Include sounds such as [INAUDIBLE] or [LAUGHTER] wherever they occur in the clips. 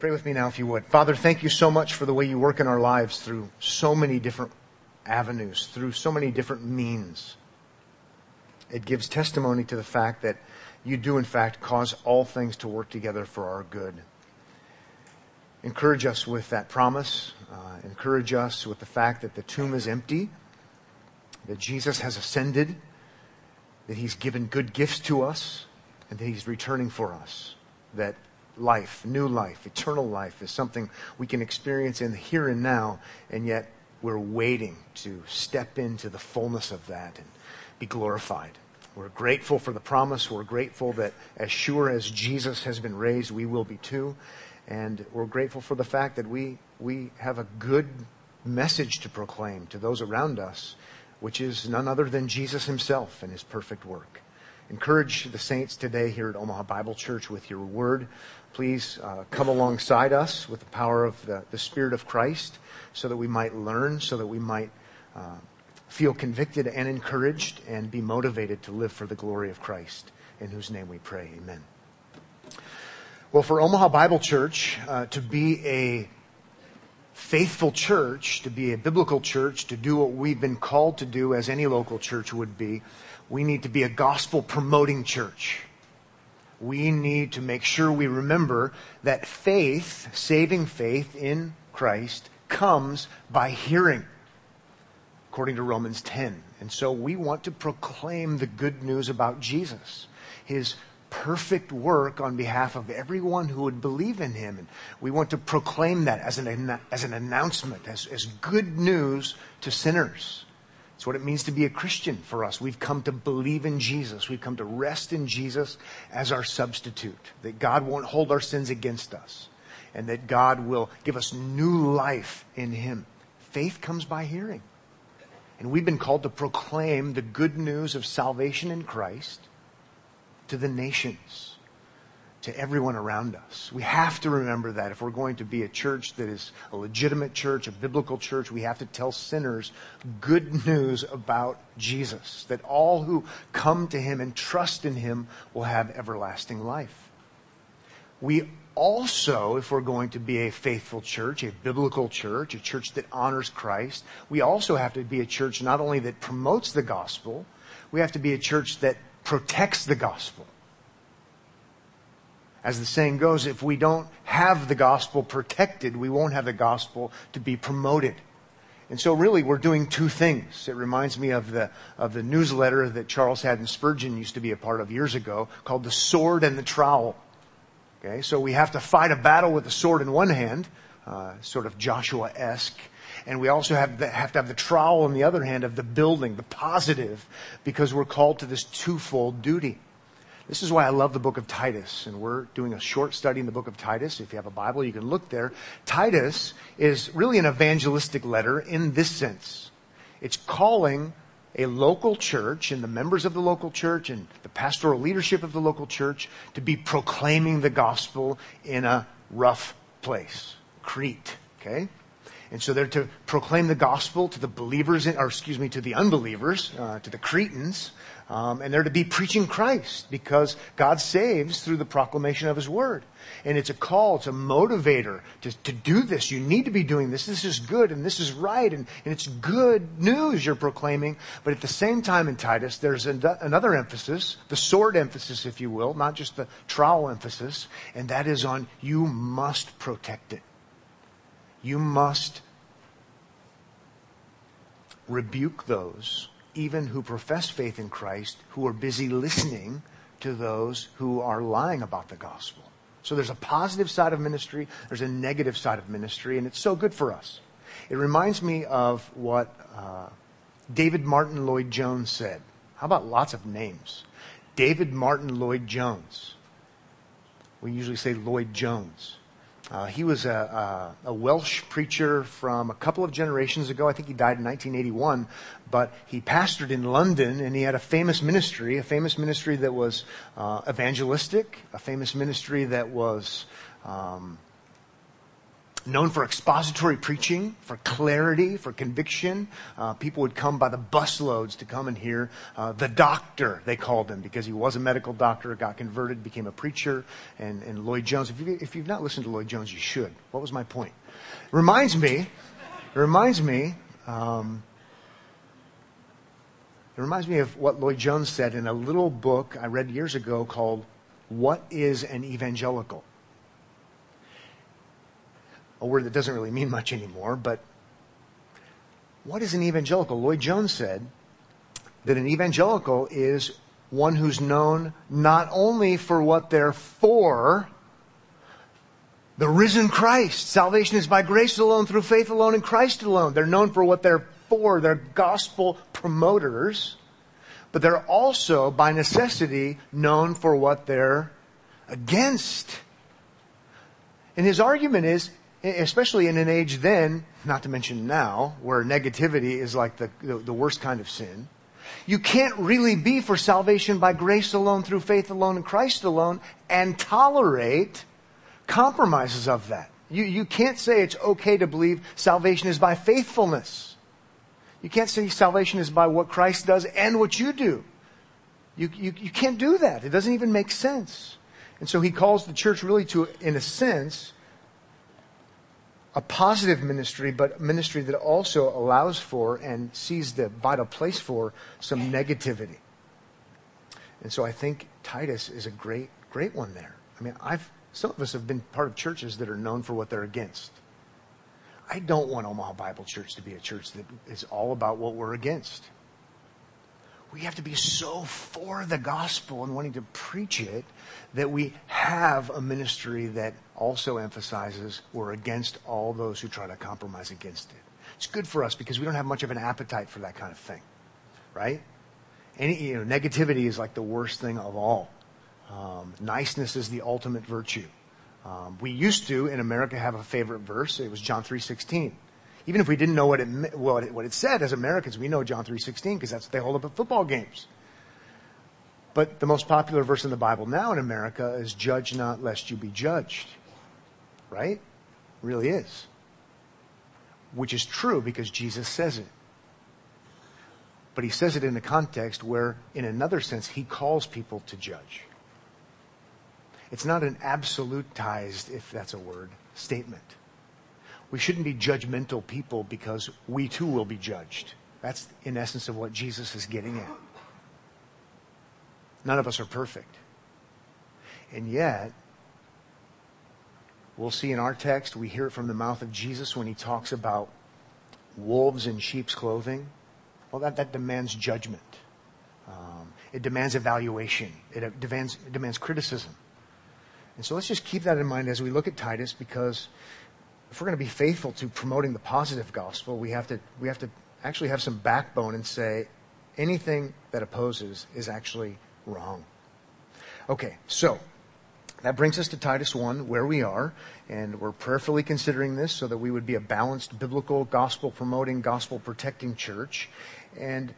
Pray with me now if you would. Father, thank you so much for the way you work in our lives through so many different avenues, through so many different means. It gives testimony to the fact that you do in fact cause all things to work together for our good. Encourage us with that promise. Uh, encourage us with the fact that the tomb is empty, that Jesus has ascended, that he's given good gifts to us, and that he's returning for us. That life, new life, eternal life is something we can experience in the here and now, and yet we're waiting to step into the fullness of that and be glorified. We're grateful for the promise. We're grateful that as sure as Jesus has been raised, we will be too. And we're grateful for the fact that we, we have a good message to proclaim to those around us, which is none other than Jesus himself and his perfect work. Encourage the saints today here at Omaha Bible Church with your word. Please uh, come alongside us with the power of the, the, Spirit of Christ so that we might learn, so that we might uh, feel convicted and encouraged and be motivated to live for the glory of Christ, in whose name we pray. Amen. Well, for Omaha Bible Church uh, to be a faithful church, to be a biblical church, to do what we've been called to do as any local church would be, we need to be a gospel promoting church we need to make sure we remember that faith, saving faith in Christ, comes by hearing, according to Romans 10. And so we want to proclaim the good news about Jesus, his perfect work on behalf of everyone who would believe in him. And we want to proclaim that as an, as an announcement, as, as good news to sinners. It's what it means to be a Christian for us. We've come to believe in Jesus. We've come to rest in Jesus as our substitute. That God won't hold our sins against us. And that God will give us new life in Him. Faith comes by hearing. And we've been called to proclaim the good news of salvation in Christ to the nations to everyone around us. We have to remember that if we're going to be a church that is a legitimate church, a biblical church, we have to tell sinners good news about Jesus, that all who come to him and trust in him will have everlasting life. We also, if we're going to be a faithful church, a biblical church, a church that honors Christ, we also have to be a church not only that promotes the gospel, we have to be a church that protects the gospel as the saying goes, if we don't have the gospel protected, we won't have the gospel to be promoted. And so really we're doing two things. It reminds me of the, of the newsletter that Charles Haddon Spurgeon used to be a part of years ago called The Sword and the Trowel. Okay, so we have to fight a battle with the sword in one hand, uh, sort of Joshua-esque, and we also have, the, have to have the trowel in the other hand of the building, the positive, because we're called to this twofold duty. This is why I love the book of Titus, and we're doing a short study in the book of Titus. If you have a Bible, you can look there. Titus is really an evangelistic letter in this sense. It's calling a local church and the members of the local church and the pastoral leadership of the local church to be proclaiming the gospel in a rough place, Crete, okay? And so they're to proclaim the gospel to the believers, in, or excuse me, to the unbelievers, uh, to the Cretans, um, and they're to be preaching Christ because God saves through the proclamation of His Word. And it's a call, it's a motivator to, to do this. You need to be doing this. This is good and this is right and, and it's good news you're proclaiming. But at the same time in Titus, there's an, another emphasis, the sword emphasis, if you will, not just the trowel emphasis, and that is on you must protect it. You must rebuke those even who profess faith in Christ who are busy listening to those who are lying about the gospel. So there's a positive side of ministry, there's a negative side of ministry, and it's so good for us. It reminds me of what uh, David Martyn Lloyd Jones said. How about lots of names? David Martyn Lloyd Jones. We usually say Lloyd Jones. Uh, he was a, a, a, Welsh preacher from a couple of generations ago. I think he died in 1981, but he pastored in London and he had a famous ministry, a famous ministry that was uh, evangelistic, a famous ministry that was um, known for expository preaching, for clarity, for conviction. Uh, people would come by the busloads to come and hear uh, the doctor, they called him, because he was a medical doctor, got converted, became a preacher. And, and Lloyd Jones, if, you, if you've not listened to Lloyd Jones, you should. What was my point? Reminds me, reminds me, um, it reminds me of what Lloyd Jones said in a little book I read years ago called What is an Evangelical? A word that doesn't really mean much anymore, but what is an evangelical? Lloyd Jones said that an evangelical is one who's known not only for what they're for, the risen Christ. Salvation is by grace alone, through faith alone, in Christ alone. They're known for what they're for. They're gospel promoters. But they're also, by necessity, known for what they're against. And his argument is especially in an age then, not to mention now, where negativity is like the, the, the, worst kind of sin. You can't really be for salvation by grace alone, through faith alone, in Christ alone, and tolerate compromises of that. You, you can't say it's okay to believe salvation is by faithfulness. You can't say salvation is by what Christ does and what you do. You, you, you can't do that. It doesn't even make sense. And so he calls the church really to, in a sense, a positive ministry, but a ministry that also allows for and sees the vital place for some negativity. And so I think Titus is a great, great one there. I mean, I've, some of us have been part of churches that are known for what they're against. I don't want Omaha Bible Church to be a church that is all about what we're against. We have to be so for the gospel and wanting to preach it that we have a ministry that also emphasizes we're against all those who try to compromise against it. It's good for us because we don't have much of an appetite for that kind of thing, right? Any, you know, negativity is like the worst thing of all. Um, niceness is the ultimate virtue. Um, we used to in America have a favorite verse. It was John three sixteen. Even if we didn't know what it what it, what it said as Americans, we know John three sixteen because that's what they hold up at football games. But the most popular verse in the Bible now in America is judge not lest you be judged. Right? Really is. Which is true because Jesus says it. But he says it in a context where, in another sense, he calls people to judge. It's not an absolutized, if that's a word, statement. We shouldn't be judgmental people because we too will be judged. That's, in essence, of what Jesus is getting at. None of us are perfect. And yet, we'll see in our text, we hear it from the mouth of Jesus when he talks about wolves in sheep's clothing. Well, that, that demands judgment. Um, it demands evaluation. It demands, it demands criticism. And so let's just keep that in mind as we look at Titus because if we're going to be faithful to promoting the positive gospel, we have to, we have to actually have some backbone and say anything that opposes is actually wrong. Okay, so that brings us to Titus 1, where we are, and we're prayerfully considering this so that we would be a balanced, biblical, gospel promoting, gospel protecting church. And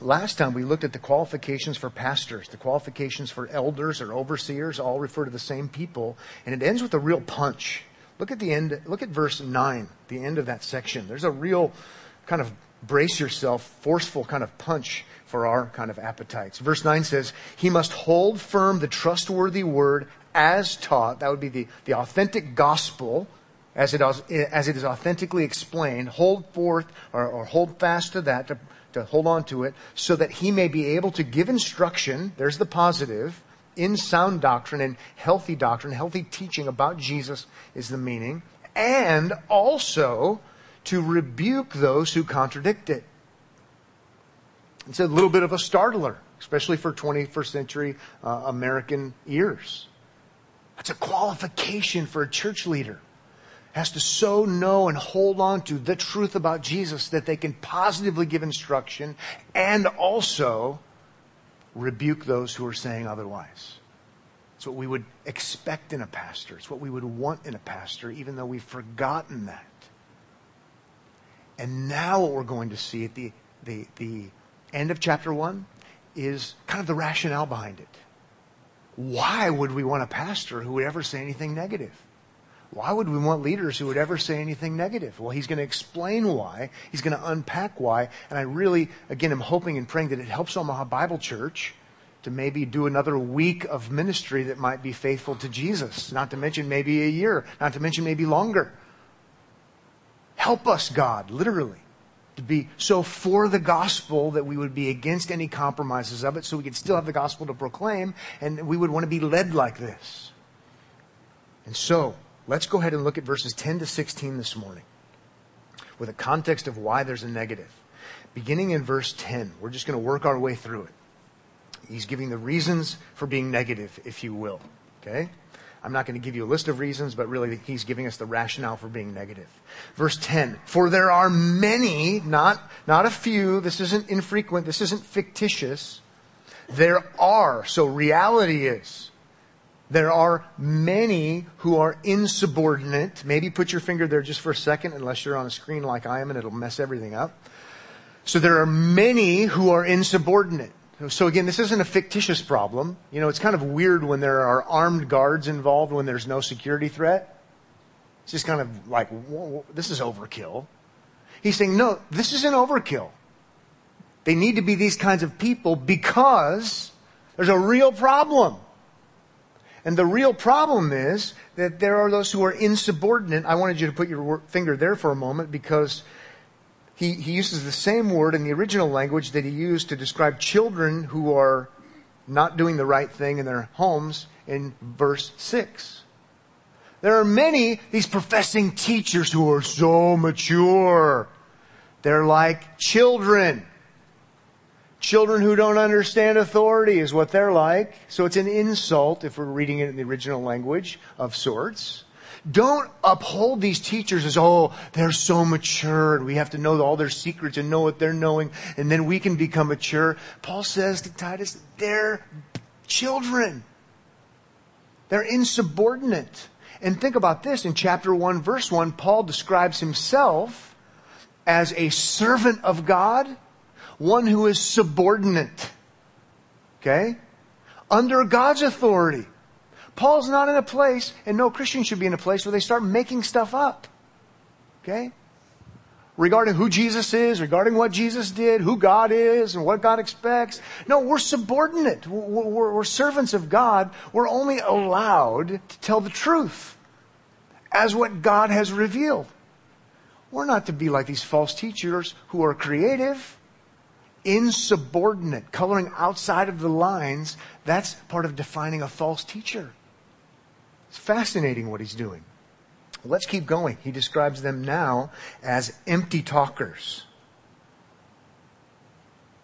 last time we looked at the qualifications for pastors, the qualifications for elders or overseers, all refer to the same people, and it ends with a real punch. Look at the end, look at verse 9, the end of that section. There's a real kind of brace yourself, forceful kind of punch for our kind of appetites. Verse 9 says, He must hold firm the trustworthy word as taught. That would be the, the authentic gospel as it, as it is authentically explained. Hold forth or, or hold fast to that, to, to hold on to it, so that he may be able to give instruction. There's the positive in sound doctrine and healthy doctrine, healthy teaching about Jesus is the meaning, and also to rebuke those who contradict it. It's a little bit of a startler, especially for 21st century uh, American ears. That's a qualification for a church leader. Has to so know and hold on to the truth about Jesus that they can positively give instruction and also rebuke those who are saying otherwise. It's what we would expect in a pastor. It's what we would want in a pastor, even though we've forgotten that. And now what we're going to see at the, the, the end of chapter one is kind of the rationale behind it. Why would we want a pastor who would ever say anything negative? Why would we want leaders who would ever say anything negative? Well, he's going to explain why. He's going to unpack why. And I really, again, am hoping and praying that it helps Omaha Bible Church to maybe do another week of ministry that might be faithful to Jesus. Not to mention maybe a year. Not to mention maybe longer. Help us, God, literally, to be so for the gospel that we would be against any compromises of it so we could still have the gospel to proclaim and we would want to be led like this. And so, let's go ahead and look at verses 10 to 16 this morning with a context of why there's a negative. Beginning in verse 10, we're just going to work our way through it. He's giving the reasons for being negative, if you will. Okay? I'm not going to give you a list of reasons, but really he's giving us the rationale for being negative. Verse 10, for there are many, not, not a few, this isn't infrequent, this isn't fictitious. There are, so reality is, there are many who are insubordinate. Maybe put your finger there just for a second, unless you're on a screen like I am and it'll mess everything up. So there are many who are insubordinate. So again, this isn't a fictitious problem. You know, it's kind of weird when there are armed guards involved when there's no security threat. It's just kind of like, whoa, this is overkill. He's saying, no, this isn't overkill. They need to be these kinds of people because there's a real problem. And the real problem is that there are those who are insubordinate. I wanted you to put your finger there for a moment because he, he uses the same word in the original language that he used to describe children who are not doing the right thing in their homes in verse 6. There are many, these professing teachers who are so mature. They're like children. Children who don't understand authority is what they're like. So it's an insult if we're reading it in the original language of sorts. Don't uphold these teachers as, oh, they're so mature and we have to know all their secrets and know what they're knowing and then we can become mature. Paul says to Titus, they're children. They're insubordinate. And think about this. In chapter 1, verse 1, Paul describes himself as a servant of God, one who is subordinate. Okay? Under God's authority. Paul's not in a place, and no Christian should be in a place where they start making stuff up. Okay? Regarding who Jesus is, regarding what Jesus did, who God is, and what God expects. No, we're subordinate. We're, we're, we're servants of God. We're only allowed to tell the truth as what God has revealed. We're not to be like these false teachers who are creative, insubordinate, coloring outside of the lines. That's part of defining a false teacher. It's fascinating what he's doing. Let's keep going. He describes them now as empty talkers.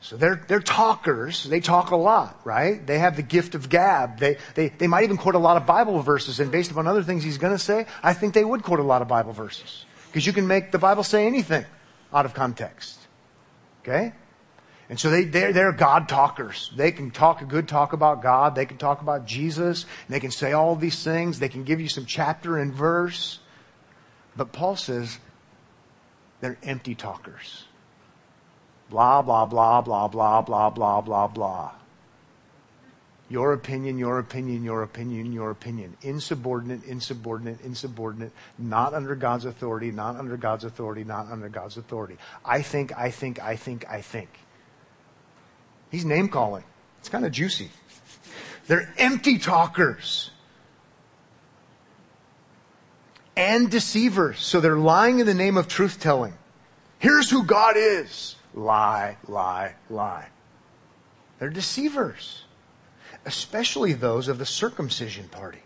So they're, they're talkers. They talk a lot, right? They have the gift of gab. They, they, they might even quote a lot of Bible verses. And based upon other things he's going to say, I think they would quote a lot of Bible verses. Because you can make the Bible say anything out of context. Okay? And so they, they're, they're God talkers. They can talk a good talk about God. They can talk about Jesus. they can say all these things. They can give you some chapter and verse. But Paul says they're empty talkers. Blah, blah, blah, blah, blah, blah, blah, blah, blah. Your opinion, your opinion, your opinion, your opinion. Insubordinate, insubordinate, insubordinate. Not under God's authority, not under God's authority, not under God's authority. I think, I think, I think, I think. He's name calling. It's kind of juicy. They're empty talkers and deceivers. So they're lying in the name of truth telling. Here's who God is. Lie, lie, lie. They're deceivers, especially those of the circumcision party.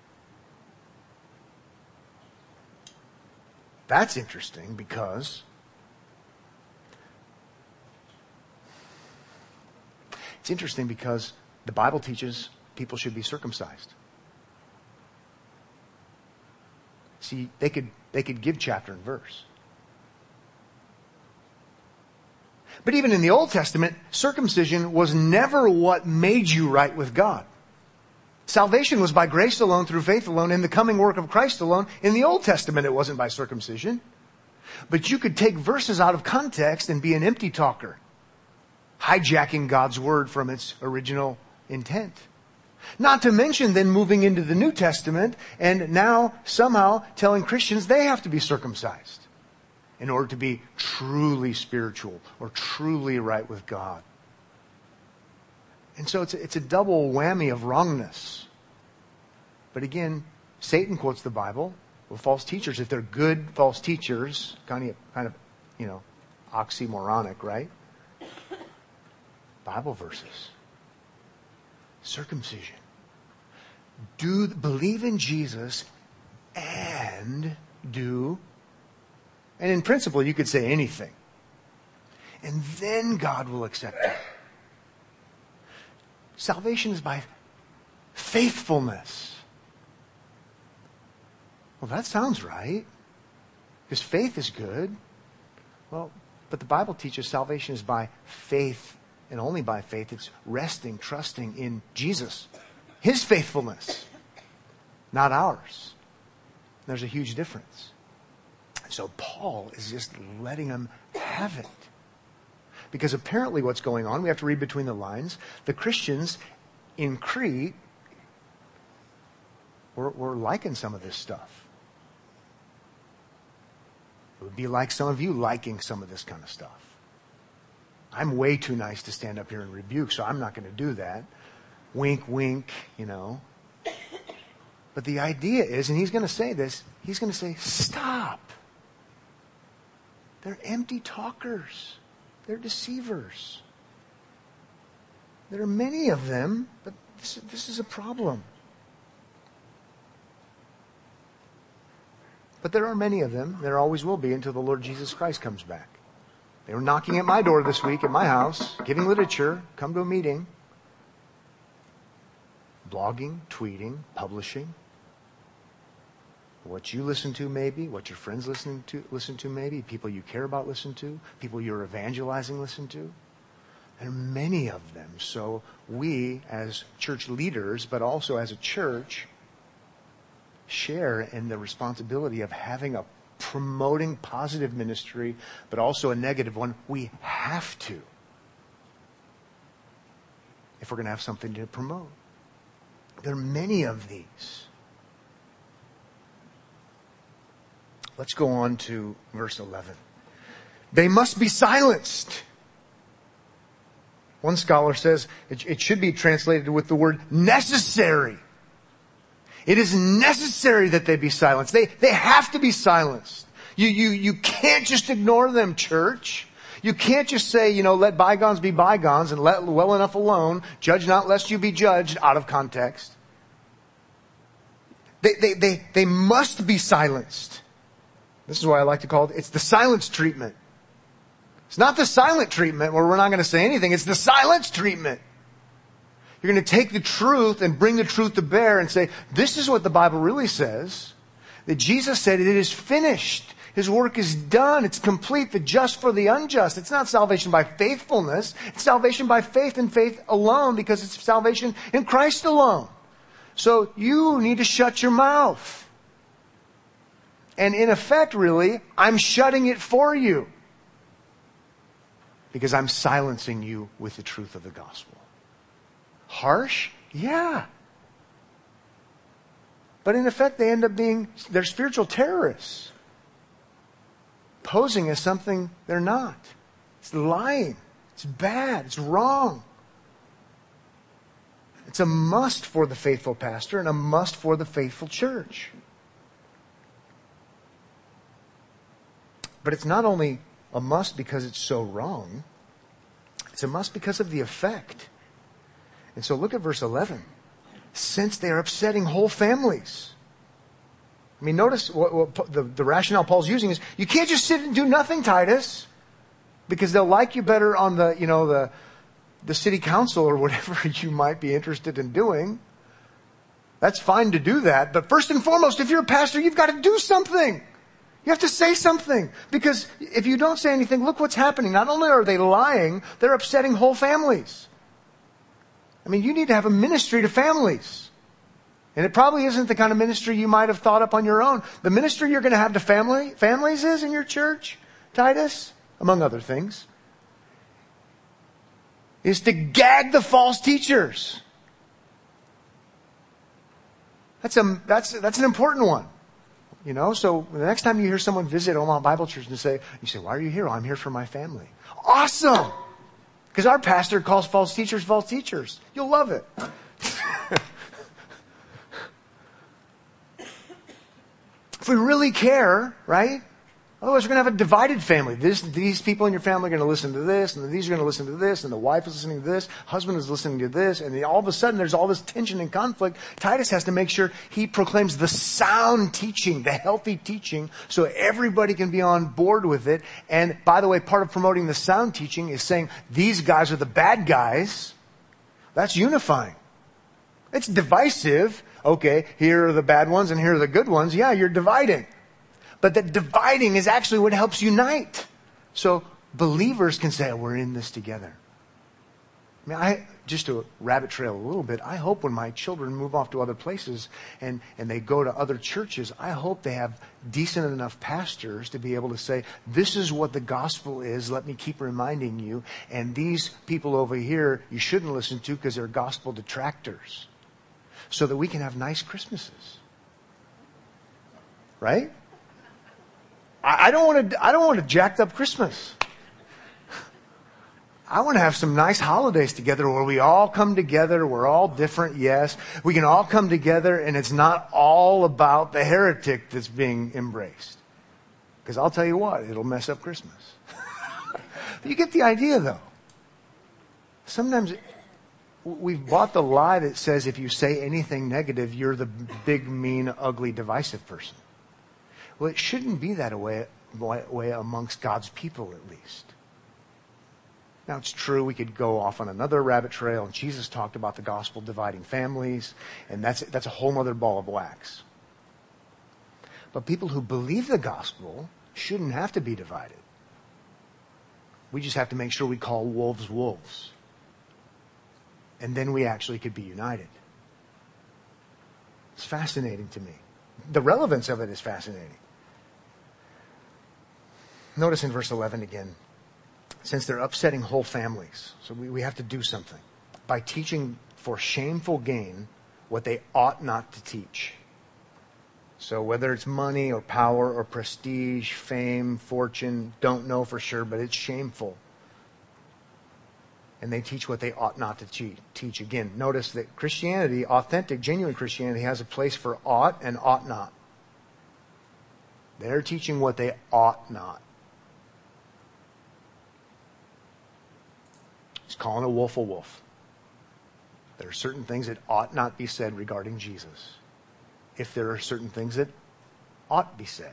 That's interesting because It's interesting because the Bible teaches people should be circumcised. See, they could, they could give chapter and verse. But even in the Old Testament, circumcision was never what made you right with God. Salvation was by grace alone, through faith alone, in the coming work of Christ alone. In the Old Testament, it wasn't by circumcision. But you could take verses out of context and be an empty talker hijacking God's word from its original intent. Not to mention then moving into the New Testament and now somehow telling Christians they have to be circumcised in order to be truly spiritual or truly right with God. And so it's a, it's a double whammy of wrongness. But again, Satan quotes the Bible with false teachers. If they're good false teachers, kind of, kind of, you know, oxymoronic, right? Bible verses. Circumcision. Do believe in Jesus and do and in principle you could say anything. And then God will accept it. Salvation is by faithfulness. Well, that sounds right. Because faith is good. Well, but the Bible teaches salvation is by faith and only by faith. It's resting, trusting in Jesus, His faithfulness, not ours. There's a huge difference. So Paul is just letting them have it. Because apparently what's going on, we have to read between the lines, the Christians in Crete were, were liking some of this stuff. It would be like some of you liking some of this kind of stuff. I'm way too nice to stand up here and rebuke, so I'm not going to do that. Wink, wink, you know. But the idea is, and he's going to say this, he's going to say, stop. They're empty talkers. They're deceivers. There are many of them, but this, this is a problem. But there are many of them. There always will be until the Lord Jesus Christ comes back. They were knocking at my door this week at my house, giving literature, come to a meeting, blogging, tweeting, publishing. What you listen to maybe, what your friends listen to listen to maybe, people you care about listen to, people you're evangelizing listen to. There are many of them. So we as church leaders, but also as a church, share in the responsibility of having a promoting positive ministry, but also a negative one. We have to. If we're going to have something to promote. There are many of these. Let's go on to verse 11. They must be silenced. One scholar says it, it, should be translated with the word necessary. It is necessary that they be silenced. They, they have to be silenced. You, you, you can't just ignore them, church. You can't just say, you know, let bygones be bygones and let well enough alone. Judge not lest you be judged out of context. They, they, they, they must be silenced. This is why I like to call it, it's the silence treatment. It's not the silent treatment where we're not going to say anything. It's the silence treatment. You're going to take the truth and bring the truth to bear and say, this is what the Bible really says. That Jesus said it is finished. His work is done. It's complete. The just for the unjust. It's not salvation by faithfulness. It's salvation by faith and faith alone because it's salvation in Christ alone. So you need to shut your mouth. And in effect, really, I'm shutting it for you. Because I'm silencing you with the truth of the gospel. Harsh? Yeah. But in effect, they end up being, they're spiritual terrorists. Posing as something they're not. It's lying. It's bad. It's wrong. It's a must for the faithful pastor and a must for the faithful church. But it's not only a must because it's so wrong, it's a must because of the effect. And so look at verse 11. Since they are upsetting whole families. I mean, notice what, what the, the rationale Paul's using is you can't just sit and do nothing, Titus, because they'll like you better on the, you know, the, the city council or whatever [LAUGHS] you might be interested in doing. That's fine to do that. But first and foremost, if you're a pastor, you've got to do something. You have to say something. Because if you don't say anything, look what's happening. Not only are they lying, they're upsetting whole families. I mean, you need to have a ministry to families. And it probably isn't the kind of ministry you might have thought up on your own. The ministry you're going to have to family, families is in your church, Titus, among other things, is to gag the false teachers. That's, a, that's, that's an important one. You know, so the next time you hear someone visit Omaha Bible Church and say, you say, why are you here? I'm here for my family. Awesome! Because our pastor calls false teachers false teachers. You'll love it. [LAUGHS] if we really care, right? Otherwise, you're going to have a divided family. This, these people in your family are going to listen to this, and these are going to listen to this, and the wife is listening to this, husband is listening to this, and all of a sudden there's all this tension and conflict. Titus has to make sure he proclaims the sound teaching, the healthy teaching, so everybody can be on board with it. And by the way, part of promoting the sound teaching is saying these guys are the bad guys. That's unifying. It's divisive. Okay, here are the bad ones and here are the good ones. Yeah, you're dividing. But that dividing is actually what helps unite. So believers can say, we're in this together. I mean, I, just to rabbit trail a little bit, I hope when my children move off to other places and, and they go to other churches, I hope they have decent enough pastors to be able to say, this is what the gospel is. Let me keep reminding you. And these people over here, you shouldn't listen to because they're gospel detractors. So that we can have nice Christmases. Right? I, don't want to, I don't want a jacked up Christmas. I want to have some nice holidays together where we all come together. We're all different, yes. We can all come together and it's not all about the heretic that's being embraced. Because I'll tell you what, it'll mess up Christmas. [LAUGHS] you get the idea though. Sometimes we've bought the lie that says if you say anything negative, you're the big, mean, ugly, divisive person. Well, it shouldn't be that way, way amongst God's people, at least. Now, it's true, we could go off on another rabbit trail, and Jesus talked about the gospel dividing families, and that's, that's a whole other ball of wax. But people who believe the gospel shouldn't have to be divided. We just have to make sure we call wolves wolves. And then we actually could be united. It's fascinating to me. The relevance of it is fascinating. Notice in verse 11 again, since they're upsetting whole families, so we, we have to do something by teaching for shameful gain what they ought not to teach. So whether it's money or power or prestige, fame, fortune, don't know for sure, but it's shameful. And they teach what they ought not to teach. Again, notice that Christianity, authentic, genuine Christianity, has a place for ought and ought not. They're teaching what they ought not. He's calling a wolf a wolf. There are certain things that ought not be said regarding Jesus. If there are certain things that ought be said.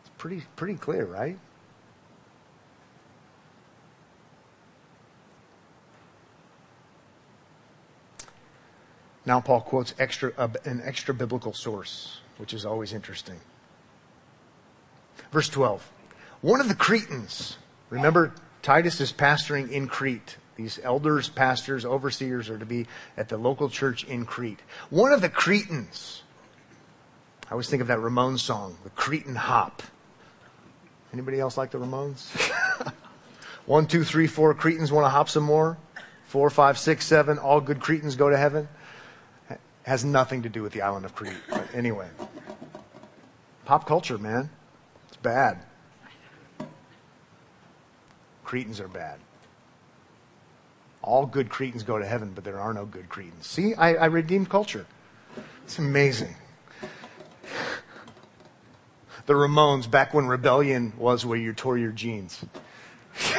It's pretty, pretty clear, right? Now Paul quotes extra, uh, an extra biblical source, which is always interesting. Verse 12. One of the Cretans, remember Titus is pastoring in Crete. These elders, pastors, overseers are to be at the local church in Crete. One of the Cretans, I always think of that Ramones song, the Cretin Hop. Anybody else like the Ramones? [LAUGHS] One, two, three, four Cretans want to hop some more. Four, five, six, seven, all good Cretans go to heaven. Has nothing to do with the island of Crete. But anyway. Pop culture, man. It's bad. Cretans are bad. All good Cretans go to heaven, but there are no good Cretans. See, I, I redeemed culture. It's amazing. The Ramones, back when rebellion was where you tore your jeans. [LAUGHS]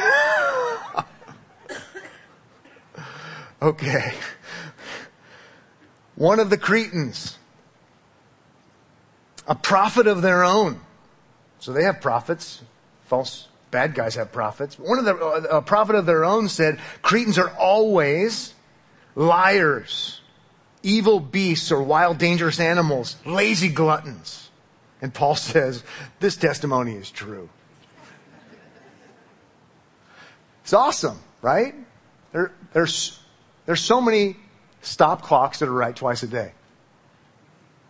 okay. One of the Cretans, a prophet of their own. So they have prophets, false Bad guys have prophets. One of the, a prophet of their own said, Cretans are always liars, evil beasts or wild dangerous animals, lazy gluttons. And Paul [LAUGHS] says, this testimony is true. It's awesome, right? There, there's, there's so many stop clocks that are right twice a day.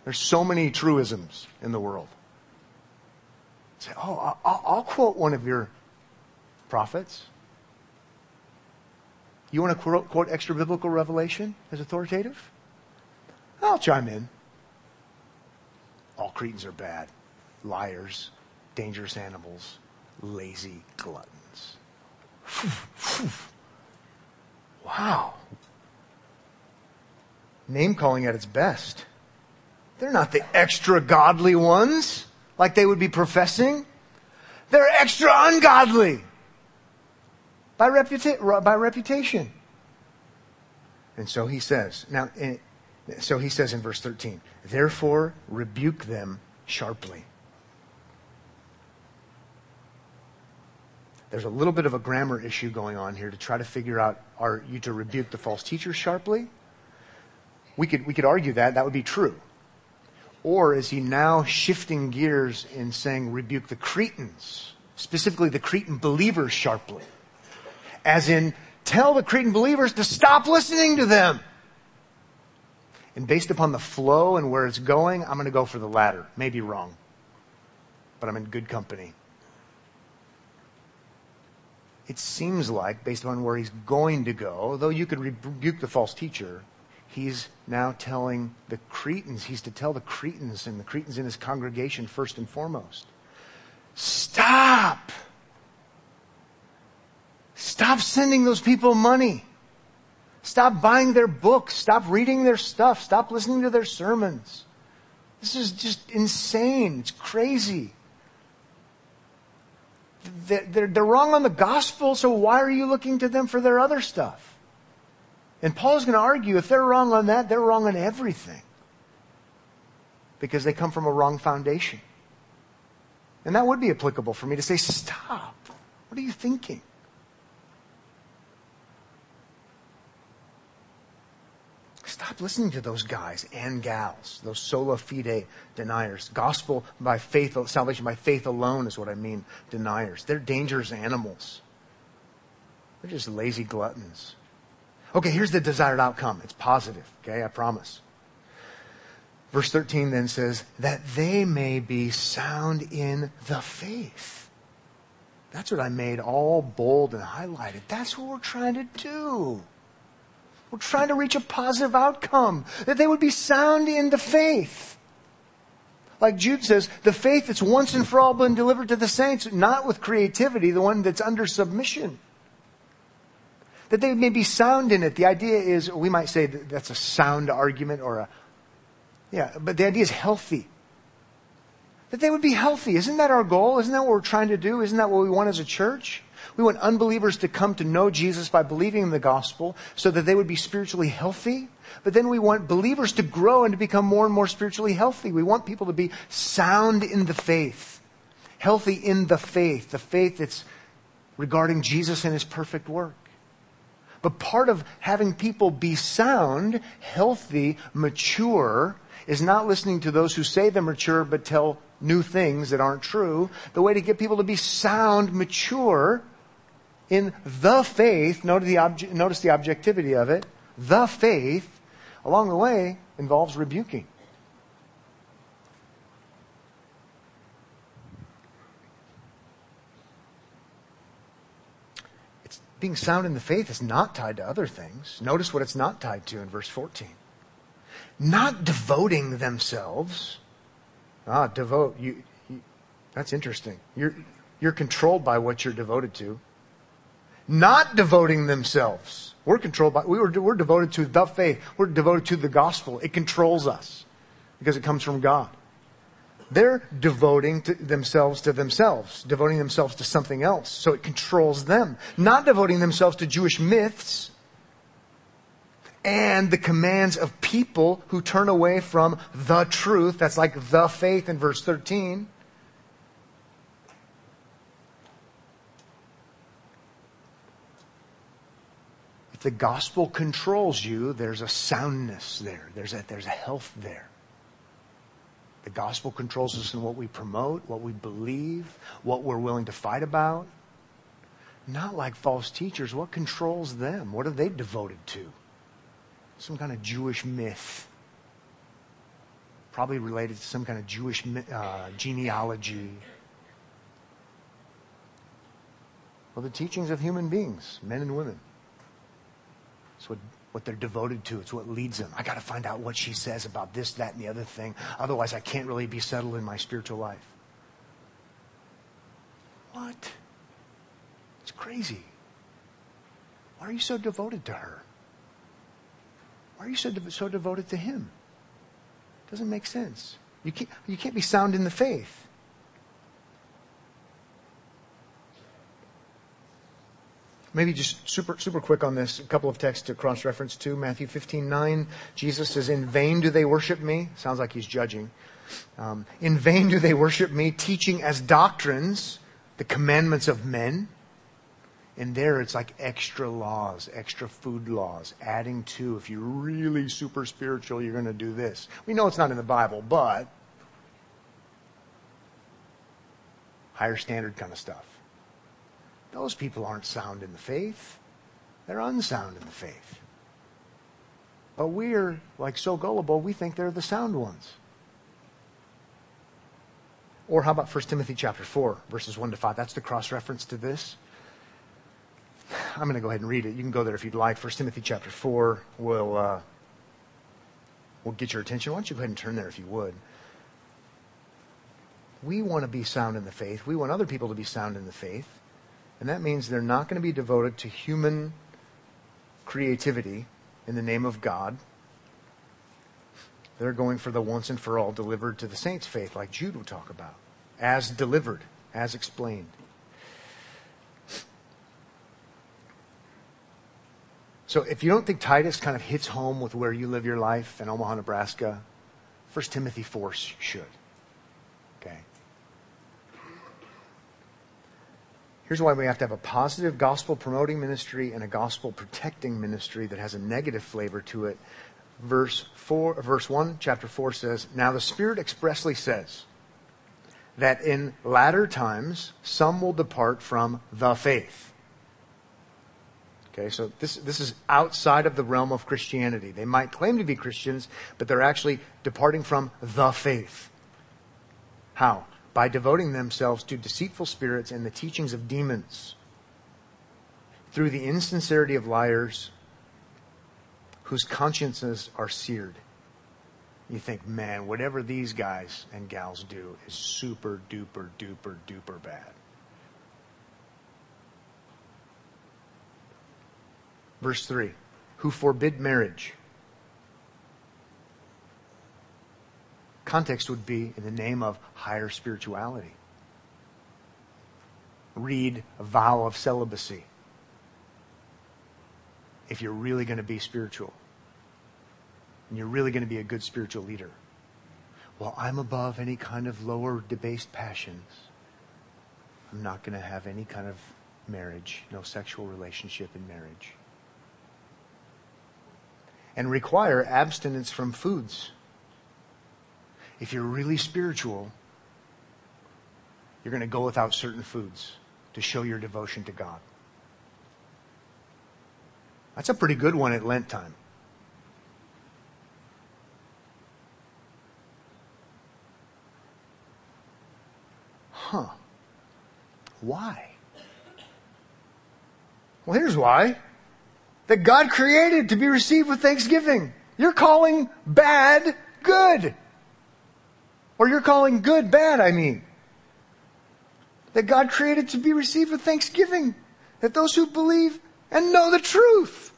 There's so many truisms in the world. Say, oh, I'll, quote one of your prophets. You want to quote, quote extra biblical revelation as authoritative? I'll chime in. All Cretans are bad. Liars, dangerous animals, lazy gluttons. [LAUGHS] wow. Name calling at its best. They're not the extra godly ones like they would be professing. They're extra ungodly by, reputa- by reputation. And so he says, now, so he says in verse 13, therefore rebuke them sharply. There's a little bit of a grammar issue going on here to try to figure out are you to rebuke the false teachers sharply? We could, we could argue that. That would be true. Or is he now shifting gears in saying rebuke the Cretans, specifically the Cretan believers sharply? As in, tell the Cretan believers to stop listening to them. And based upon the flow and where it's going, I'm going to go for the latter. Maybe wrong, but I'm in good company. It seems like, based upon where he's going to go, though you could rebuke the false teacher, he's now telling the Cretans, he's to tell the Cretans and the Cretans in his congregation first and foremost stop! Stop sending those people money. Stop buying their books. Stop reading their stuff. Stop listening to their sermons. This is just insane. It's crazy. They're, wrong on the gospel, so why are you looking to them for their other stuff? And Paul's going to argue if they're wrong on that, they're wrong on everything. Because they come from a wrong foundation. And that would be applicable for me to say, stop. What are you thinking? Stop listening to those guys and gals, those sola fide deniers. Gospel by faith, salvation by faith alone is what I mean, deniers. They're dangerous animals. They're just lazy gluttons. Okay, here's the desired outcome. It's positive, okay, I promise. Verse 13 then says, that they may be sound in the faith. That's what I made all bold and highlighted. That's what we're trying to do. We're trying to reach a positive outcome, that they would be sound in the faith. Like Jude says, the faith that's once and for all been delivered to the saints, not with creativity, the one that's under submission. That they may be sound in it. The idea is, we might say that that's a sound argument or a, yeah, but the idea is healthy. That they would be healthy. Isn't that our goal? Isn't that what we're trying to do? Isn't that what we want as a church? We want unbelievers to come to know Jesus by believing in the gospel so that they would be spiritually healthy. But then we want believers to grow and to become more and more spiritually healthy. We want people to be sound in the faith, healthy in the faith, the faith that's regarding Jesus and his perfect work. But part of having people be sound, healthy, mature is not listening to those who say they're mature but tell new things that aren't true. The way to get people to be sound, mature, in the faith, notice the, obje- notice the objectivity of it, the faith, along the way, involves rebuking. It's, being sound in the faith is not tied to other things. Notice what it's not tied to in verse 14. Not devoting themselves. Ah, devote. You, you, that's interesting. You're, you're controlled by what you're devoted to not devoting themselves. We're controlled by, we were, we're devoted to the faith. We're devoted to the gospel. It controls us because it comes from God. They're devoting to themselves to themselves, devoting themselves to something else. So it controls them. Not devoting themselves to Jewish myths and the commands of people who turn away from the truth. That's like the faith in verse 13. If the gospel controls you, there's a soundness there. There's a, there's a health there. The gospel controls us in what we promote, what we believe, what we're willing to fight about. Not like false teachers. What controls them? What are they devoted to? Some kind of Jewish myth. Probably related to some kind of Jewish uh, genealogy. Well, the teachings of human beings, men and women. That's what what they're devoted to. It's what leads them. I got to find out what she says about this, that, and the other thing. Otherwise, I can't really be settled in my spiritual life. What? It's crazy. Why are you so devoted to her? Why are you so, de- so devoted to him? Doesn't make sense. You can't, you can't be sound in the faith. Maybe just super, super quick on this. A couple of texts to cross reference to. Matthew 15, 9. Jesus says, In vain do they worship me. Sounds like he's judging. Um, in vain do they worship me, teaching as doctrines the commandments of men. And there it's like extra laws, extra food laws, adding to. If you're really super spiritual, you're going to do this. We know it's not in the Bible, but higher standard kind of stuff. Those people aren't sound in the faith. They're unsound in the faith. But we're like so gullible, we think they're the sound ones. Or how about 1 Timothy chapter 4, verses 1 to 5? That's the cross reference to this. I'm going to go ahead and read it. You can go there if you'd like. 1 Timothy chapter 4 will, uh, will get your attention. Why don't you go ahead and turn there if you would? We want to be sound in the faith. We want other people to be sound in the faith. And that means they're not going to be devoted to human creativity in the name of God. They're going for the once and for all delivered to the saints' faith, like Jude will talk about, as delivered, as explained. So if you don't think Titus kind of hits home with where you live your life in Omaha, Nebraska, 1 Timothy 4 should. Here's why we have to have a positive gospel promoting ministry and a gospel protecting ministry that has a negative flavor to it. Verse 4, verse 1, chapter 4 says, Now the Spirit expressly says that in latter times some will depart from the faith. Okay, so this, this is outside of the realm of Christianity. They might claim to be Christians, but they're actually departing from the faith. How? By devoting themselves to deceitful spirits and the teachings of demons, through the insincerity of liars whose consciences are seared. You think, man, whatever these guys and gals do is super duper duper duper bad. Verse 3 Who forbid marriage Context would be in the name of higher spirituality. Read a vow of celibacy if you're really going to be spiritual and you're really going to be a good spiritual leader. Well, I'm above any kind of lower debased passions. I'm not going to have any kind of marriage, no sexual relationship in marriage. And require abstinence from foods if you're really spiritual, you're going to go without certain foods to show your devotion to God. That's a pretty good one at Lent time. Huh. Why? Well, here's why. That God created to be received with thanksgiving. You're calling bad good. Or you're calling good bad, I mean. That God created to be received with thanksgiving. That those who believe and know the truth.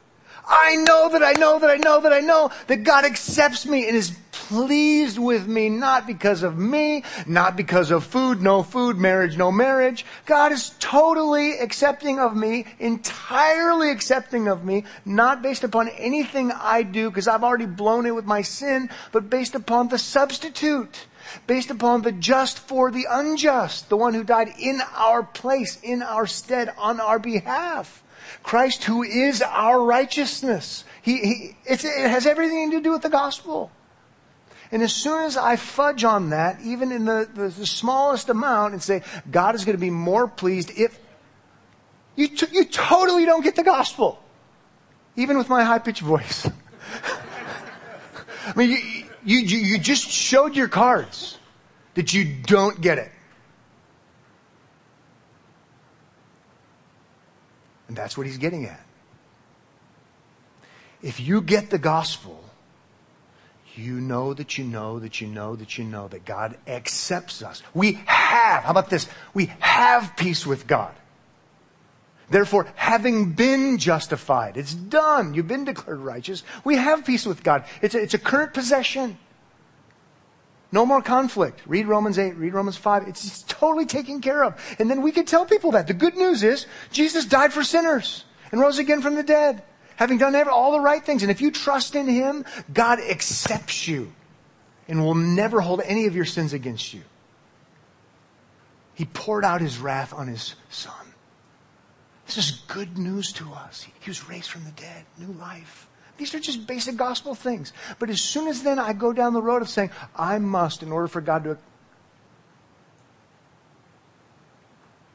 I know that I know that I know that I know that God accepts me and is pleased with me, not because of me, not because of food, no food, marriage, no marriage. God is totally accepting of me, entirely accepting of me, not based upon anything I do, because I've already blown it with my sin, but based upon the substitute based upon the just for the unjust, the one who died in our place, in our stead, on our behalf. Christ who is our righteousness. He, he it has everything to do with the gospel. And as soon as I fudge on that, even in the, the, the smallest amount, and say, God is going to be more pleased if you, t- you totally don't get the gospel. Even with my high pitched voice. [LAUGHS] I mean, you, you, you, you just showed your cards that you don't get it. And that's what he's getting at. if you get the gospel, you know that you know that you know that you know that God accepts us. We have, how about this? We have peace with God. Therefore, having been justified, it's done. You've been declared righteous. We have peace with God. It's a, it's a current possession. No more conflict. Read Romans 8, read Romans 5. It's, it's totally taken care of. And then we can tell people that. The good news is Jesus died for sinners and rose again from the dead having done all the right things. And if you trust in Him, God accepts you and will never hold any of your sins against you. He poured out His wrath on His Son. This is good news to us. He was raised from the dead, new life. These are just basic gospel things. But as soon as then I go down the road of saying, I must, in order for God to.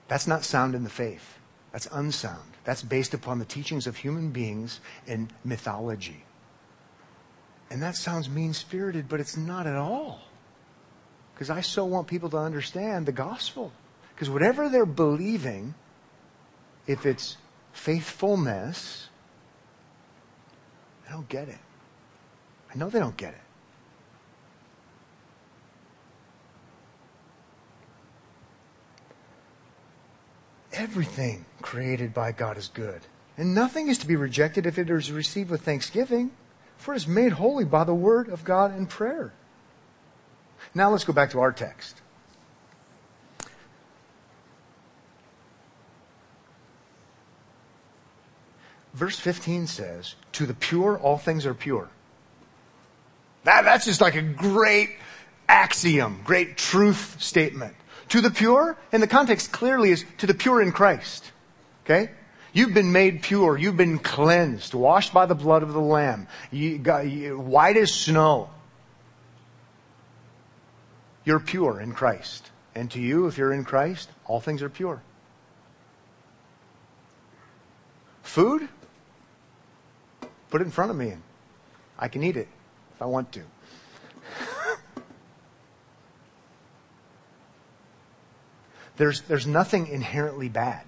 That's not sound in the faith. That's unsound. That's based upon the teachings of human beings and mythology. And that sounds mean spirited, but it's not at all. Because I so want people to understand the gospel. Because whatever they're believing, if it's faithfulness, I don't get it. I know they don't get it. Everything created by God is good. And nothing is to be rejected if it is received with thanksgiving, for it is made holy by the word of God and prayer. Now let's go back to our text. Verse 15 says, To the pure, all things are pure. That, that's just like a great axiom, great truth statement. To the pure, and the context clearly is to the pure in Christ. Okay? You've been made pure. You've been cleansed, washed by the blood of the Lamb. You got, you, white as snow. You're pure in Christ. And to you, if you're in Christ, all things are pure. Food? Put it in front of me. And I can eat it if I want to. [LAUGHS] There's, there's nothing inherently bad.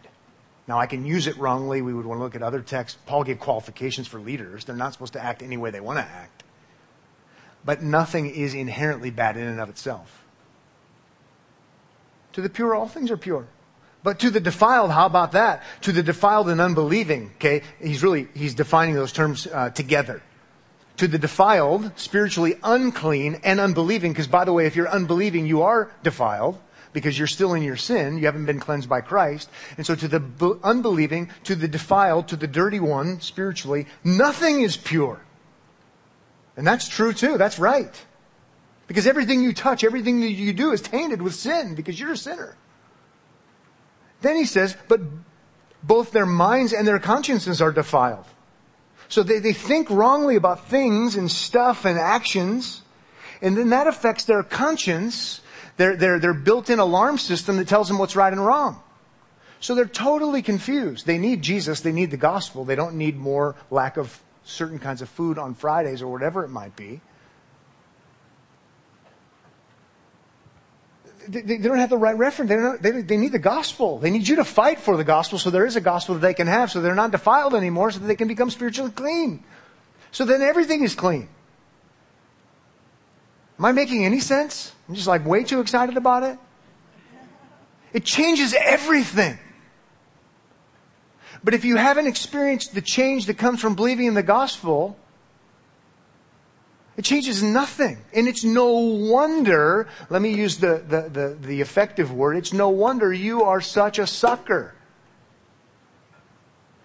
Now, I can use it wrongly. We would want to look at other texts. Paul gave qualifications for leaders. They're not supposed to act any way they want to act. But nothing is inherently bad in and of itself. To the pure, all things are pure. But to the defiled, how about that? To the defiled and unbelieving, okay? He's really, he's defining those terms uh, together. To the defiled, spiritually unclean and unbelieving, because by the way, if you're unbelieving, you are defiled because you're still in your sin. You haven't been cleansed by Christ. And so to the unbelieving, to the defiled, to the dirty one, spiritually, nothing is pure. And that's true too. That's right. Because everything you touch, everything that you do is tainted with sin because you're a sinner. Then he says, but both their minds and their consciences are defiled. So they, they think wrongly about things and stuff and actions, and then that affects their conscience, their, their, their built-in alarm system that tells them what's right and wrong. So they're totally confused. They need Jesus. They need the gospel. They don't need more lack of certain kinds of food on Fridays or whatever it might be. They, they don't have the right reference. They, they, they, need the gospel. They need you to fight for the gospel so there is a gospel that they can have so they're not defiled anymore so that they can become spiritually clean. So then everything is clean. Am I making any sense? I'm just like way too excited about it. It changes everything. But if you haven't experienced the change that comes from believing in the gospel, it changes nothing. And it's no wonder, let me use the, the, the, the, effective word, it's no wonder you are such a sucker.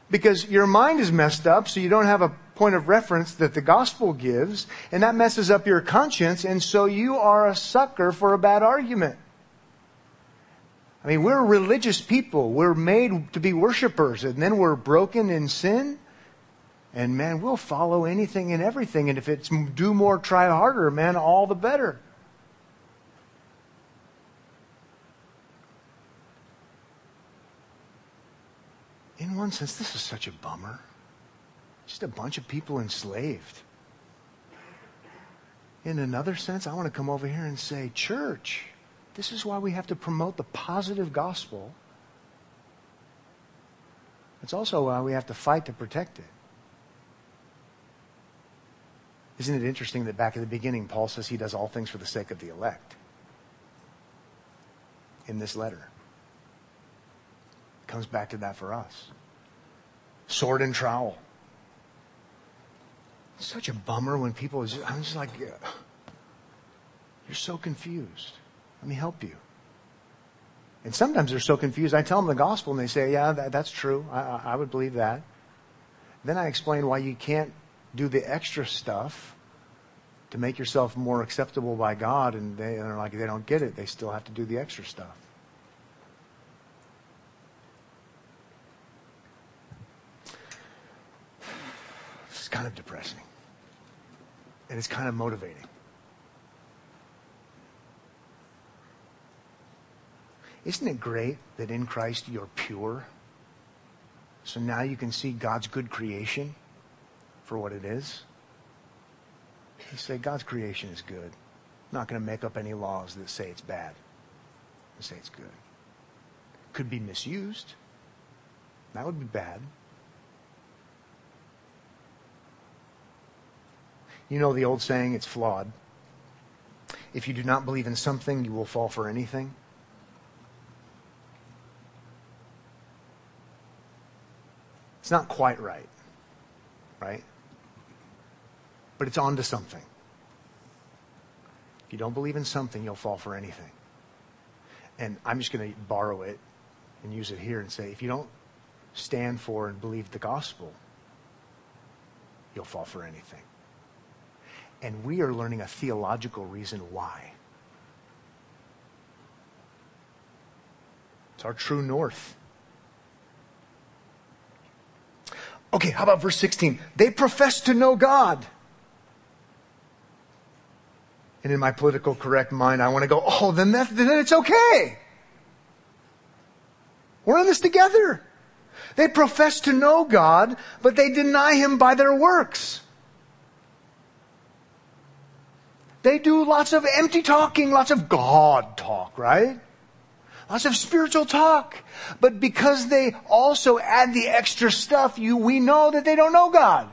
Because your mind is messed up, so you don't have a point of reference that the gospel gives, and that messes up your conscience, and so you are a sucker for a bad argument. I mean, we're religious people. We're made to be worshipers, and then we're broken in sin. And man, we'll follow anything and everything. And if it's do more, try harder, man, all the better. In one sense, this is such a bummer. Just a bunch of people enslaved. In another sense, I want to come over here and say, church, this is why we have to promote the positive gospel. It's also why we have to fight to protect it. Isn't it interesting that back at the beginning, Paul says he does all things for the sake of the elect? In this letter. It comes back to that for us. Sword and trowel. It's such a bummer when people, I'm just like, you're so confused. Let me help you. And sometimes they're so confused. I tell them the gospel and they say, yeah, that, that's true. I, I would believe that. Then I explain why you can't do the extra stuff to make yourself more acceptable by God, and they are like, they don't get it. They still have to do the extra stuff. It's kind of depressing. And it's kind of motivating. Isn't it great that in Christ you're pure? So now you can see God's good creation for what it is. You say, God's creation is good. I'm not going to make up any laws that say it's bad. I say it's good. Could be misused. That would be bad. You know the old saying, it's flawed. If you do not believe in something, you will fall for anything. It's not quite right, right? But it's on to something. If you don't believe in something, you'll fall for anything. And I'm just going to borrow it and use it here and say if you don't stand for and believe the gospel, you'll fall for anything. And we are learning a theological reason why. It's our true north. Okay, how about verse 16? They profess to know God. And in my political correct mind, I want to go, oh, then, that, then it's okay. We're in this together. They profess to know God, but they deny Him by their works. They do lots of empty talking, lots of God talk, right? Lots of spiritual talk. But because they also add the extra stuff, you, we know that they don't know God.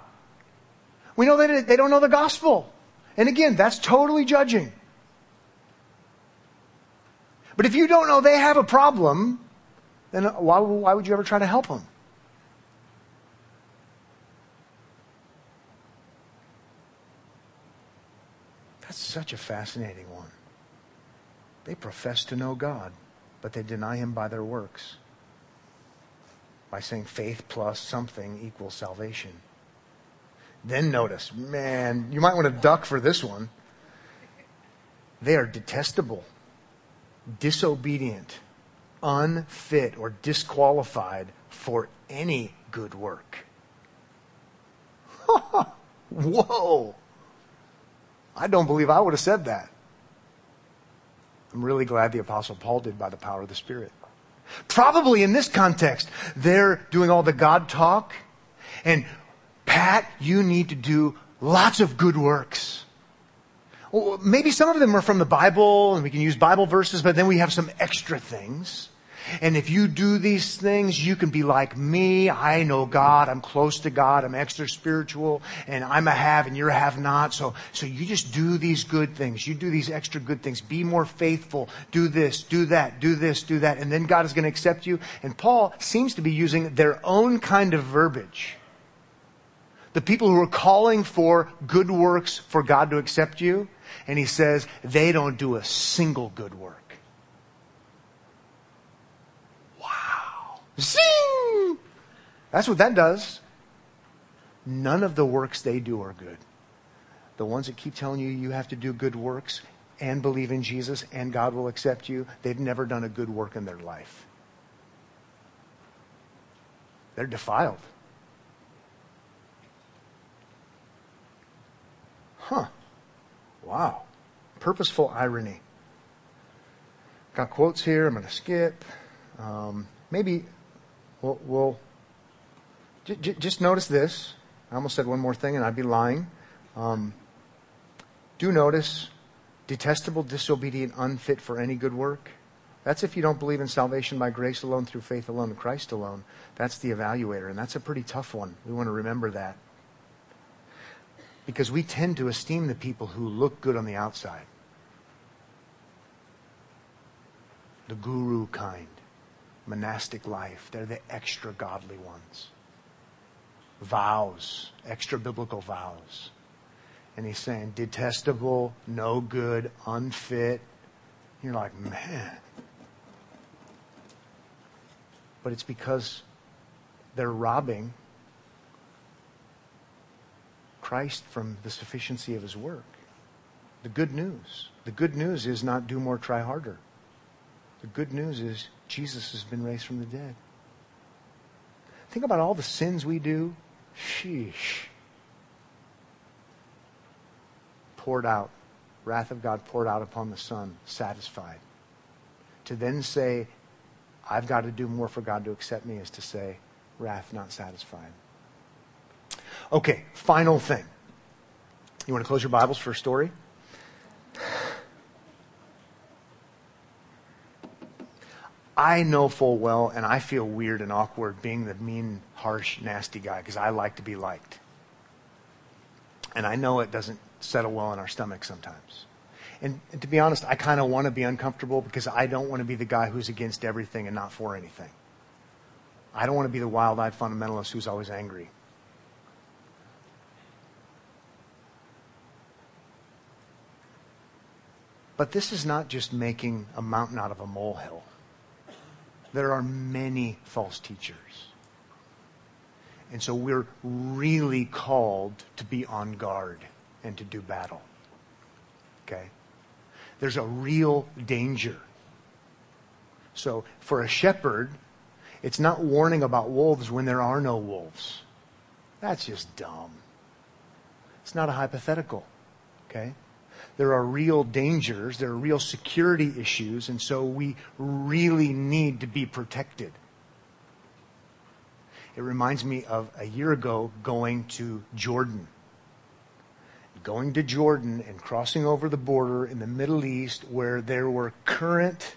We know that they don't know the gospel. And again, that's totally judging. But if you don't know they have a problem, then why, why would you ever try to help them? That's such a fascinating one. They profess to know God but they deny him by their works. By saying faith plus something equals salvation. Then notice, man, you might want to duck for this one. They are detestable, disobedient, unfit, or disqualified for any good work. [LAUGHS] Whoa! I don't believe I would have said that. I'm really glad the Apostle Paul did by the power of the Spirit. Probably in this context, they're doing all the God talk. And Pat, you need to do lots of good works. Well, maybe some of them are from the Bible and we can use Bible verses, but then we have some extra things. And if you do these things, you can be like me. I know God. I'm close to God. I'm extra spiritual and I'm a have and you're a have not. So, so you just do these good things. You do these extra good things. Be more faithful. Do this, do that, do this, do that. And then God is going to accept you. And Paul seems to be using their own kind of verbiage. The people who are calling for good works for God to accept you. And he says they don't do a single good work. Wow. Zing! That's what that does. None of the works they do are good. The ones that keep telling you you have to do good works and believe in Jesus and God will accept you, they've never done a good work in their life. They're defiled. Huh. Wow. Purposeful irony. Got quotes here. I'm going to skip. Um, maybe we'll, we'll j- j- just notice this. I almost said one more thing and I'd be lying. Um, do notice detestable, disobedient, unfit for any good work. That's if you don't believe in salvation by grace alone, through faith alone, Christ alone. That's the evaluator, and that's a pretty tough one. We want to remember that. Because we tend to esteem the people who look good on the outside. The guru kind, monastic life. They're the extra godly ones. Vows, extra biblical vows. And he's saying, detestable, no good, unfit. You're like, man. But it's because they're robbing Christ from the sufficiency of his work. The good news. The good news is not do more, try harder. The good news is Jesus has been raised from the dead. Think about all the sins we do. Sheesh. Poured out. Wrath of God poured out upon the Son, satisfied. To then say, I've got to do more for God to accept me is to say, wrath not satisfied. Okay, final thing. You want to close your Bibles for a story? I know full well, and I feel weird and awkward being the mean, harsh, nasty guy because I like to be liked. And I know it doesn't settle well in our stomachs sometimes. And, and to be honest, I kind of want to be uncomfortable because I don't want to be the guy who's against everything and not for anything. I don't want to be the wild eyed fundamentalist who's always angry. But this is not just making a mountain out of a molehill. There are many false teachers. And so we're really called to be on guard and to do battle. Okay? There's a real danger. So for a shepherd, it's not warning about wolves when there are no wolves. That's just dumb. It's not a hypothetical. Okay? There are real dangers, there are real security issues, and so we really need to be protected. It reminds me of a year ago going to Jordan. Going to Jordan and crossing over the border in the Middle East where there were current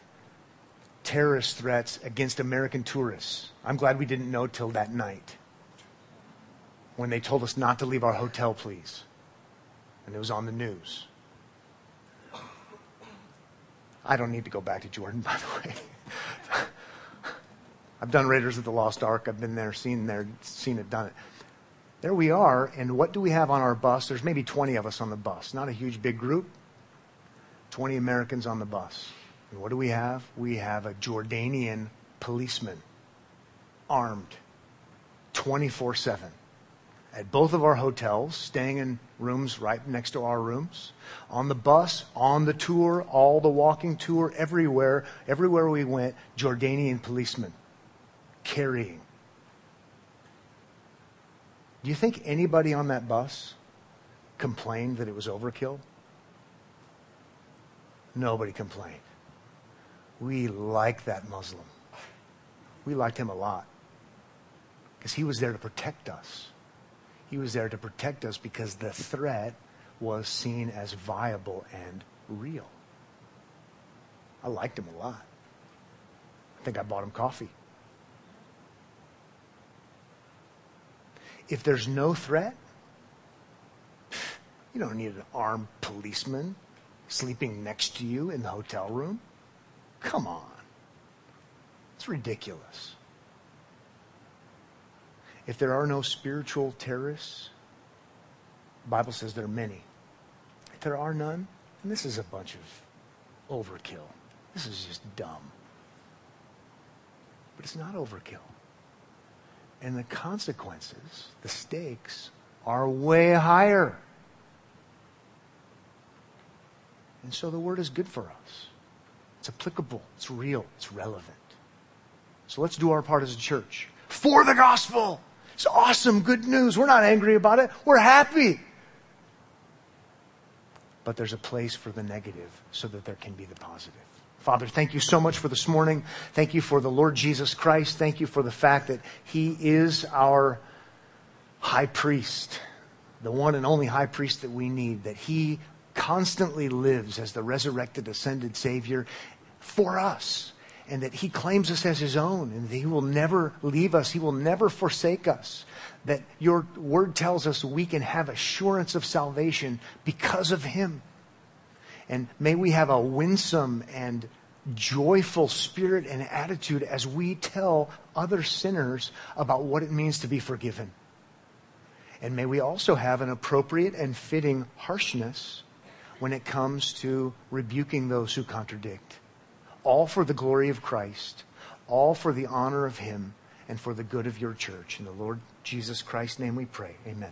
terrorist threats against American tourists. I'm glad we didn't know till that night when they told us not to leave our hotel, please. And it was on the news. I don't need to go back to Jordan, [LAUGHS] by the way. I've done Raiders of the Lost Ark. I've been there, seen there, seen it, done it. There we are, and what do we have on our bus? There's maybe 20 of us on the bus. Not a huge, big group. 20 Americans on the bus. And what do we have? We have a Jordanian policeman, armed, 24 7 at both of our hotels, staying in rooms right next to our rooms, on the bus, on the tour, all the walking tour, everywhere, everywhere we went, Jordanian policemen carrying. Do you think anybody on that bus complained that it was overkill? Nobody complained. We liked that Muslim. We liked him a lot because he was there to protect us. He was there to protect us because the threat was seen as viable and real. I liked him a lot. I think I bought him coffee. If there's no threat, [SIGHS] you don't need an armed policeman sleeping next to you in the hotel room. Come on. It's ridiculous. If there are no spiritual terrorists, the Bible says there are many. If there are none, then this is a bunch of overkill. This is just dumb. But it's not overkill. And the consequences, the stakes, are way higher. And so the word is good for us. It's applicable, it's real, it's relevant. So let's do our part as a church for the gospel. It's awesome, good news. We're not angry about it. We're happy. But there's a place for the negative so that there can be the positive. Father, thank you so much for this morning. Thank you for the Lord Jesus Christ. Thank you for the fact that He is our high priest, the one and only high priest that we need, that He constantly lives as the resurrected, ascended Savior for us and that He claims us as His own, and that He will never leave us, He will never forsake us. That your word tells us we can have assurance of salvation because of Him. And may we have a winsome and joyful spirit and attitude as we tell other sinners about what it means to be forgiven. And may we also have an appropriate and fitting harshness when it comes to rebuking those who contradict. All for the glory of Christ, all for the honor of Him, and for the good of your church. In the Lord Jesus Christ's name we pray. Amen.